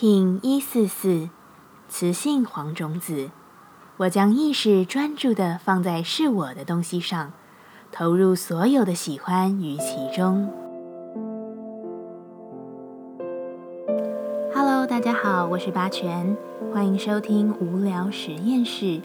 听一四四，雌性黄种子。我将意识专注地放在是我的东西上，投入所有的喜欢于其中。Hello，大家好，我是八全，欢迎收听无聊实验室，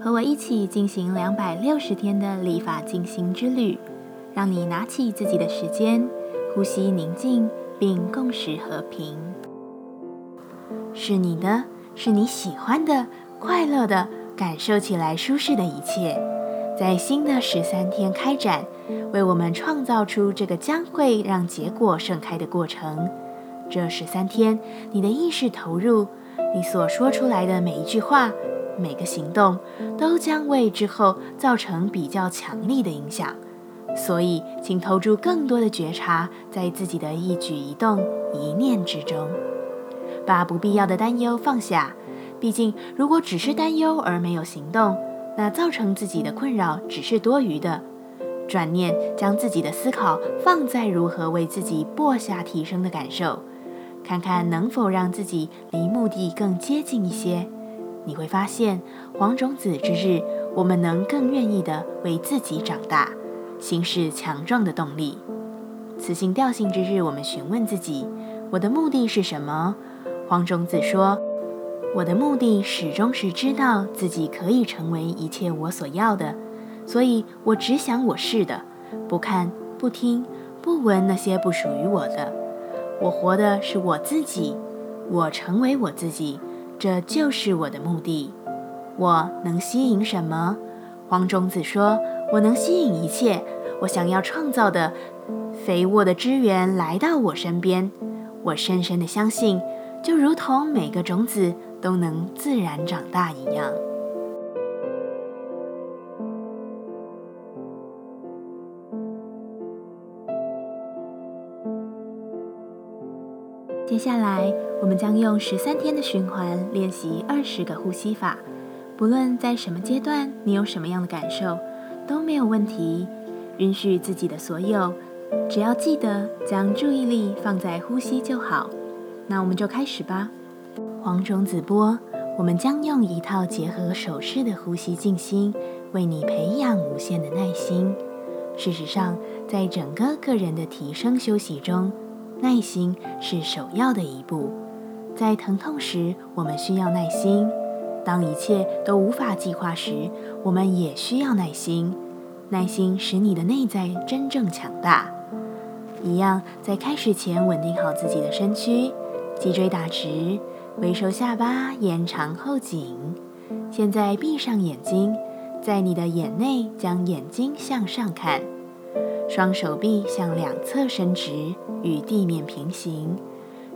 和我一起进行两百六十天的立法进行之旅，让你拿起自己的时间，呼吸宁静，并共识和平。是你的，是你喜欢的、快乐的、感受起来舒适的一切，在新的十三天开展，为我们创造出这个将会让结果盛开的过程。这十三天，你的意识投入，你所说出来的每一句话、每个行动，都将为之后造成比较强力的影响。所以，请投注更多的觉察在自己的一举一动、一念之中，把不必要的担忧放下。毕竟，如果只是担忧而没有行动，那造成自己的困扰只是多余的。转念，将自己的思考放在如何为自己播下提升的感受。看看能否让自己离目的更接近一些，你会发现黄种子之日，我们能更愿意的为自己长大，行使强壮的动力。雌性调性之日，我们询问自己：我的目的是什么？黄种子说：我的目的始终是知道自己可以成为一切我所要的，所以我只想我是的，不看、不听、不闻那些不属于我的。我活的是我自己，我成为我自己，这就是我的目的。我能吸引什么？黄种子说：“我能吸引一切我想要创造的肥沃的资源来到我身边。”我深深的相信，就如同每个种子都能自然长大一样。接下来，我们将用十三天的循环练习二十个呼吸法。不论在什么阶段，你有什么样的感受，都没有问题。允许自己的所有，只要记得将注意力放在呼吸就好。那我们就开始吧。黄种子波，我们将用一套结合手势的呼吸静心，为你培养无限的耐心。事实上，在整个个人的提升休息中，耐心是首要的一步，在疼痛时，我们需要耐心；当一切都无法计划时，我们也需要耐心。耐心使你的内在真正强大。一样，在开始前稳定好自己的身躯，脊椎打直，微收下巴，延长后颈。现在闭上眼睛，在你的眼内将眼睛向上看。双手臂向两侧伸直，与地面平行，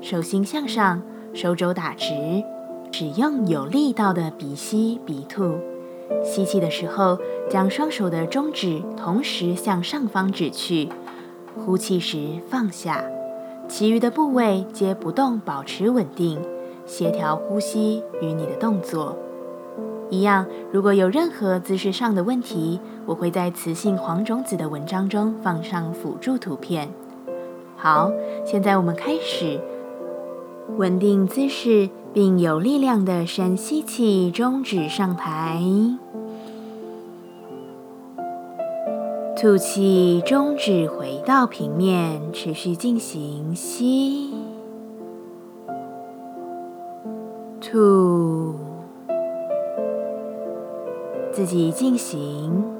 手心向上，手肘打直，使用有力道的鼻吸鼻吐。吸气的时候，将双手的中指同时向上方指去；呼气时放下，其余的部位皆不动，保持稳定，协调呼吸与你的动作。一样，如果有任何姿势上的问题，我会在雌性黄种子的文章中放上辅助图片。好，现在我们开始稳定姿势，并有力量的深吸气，中指上抬，吐气，中指回到平面，持续进行吸，吐。自己进行。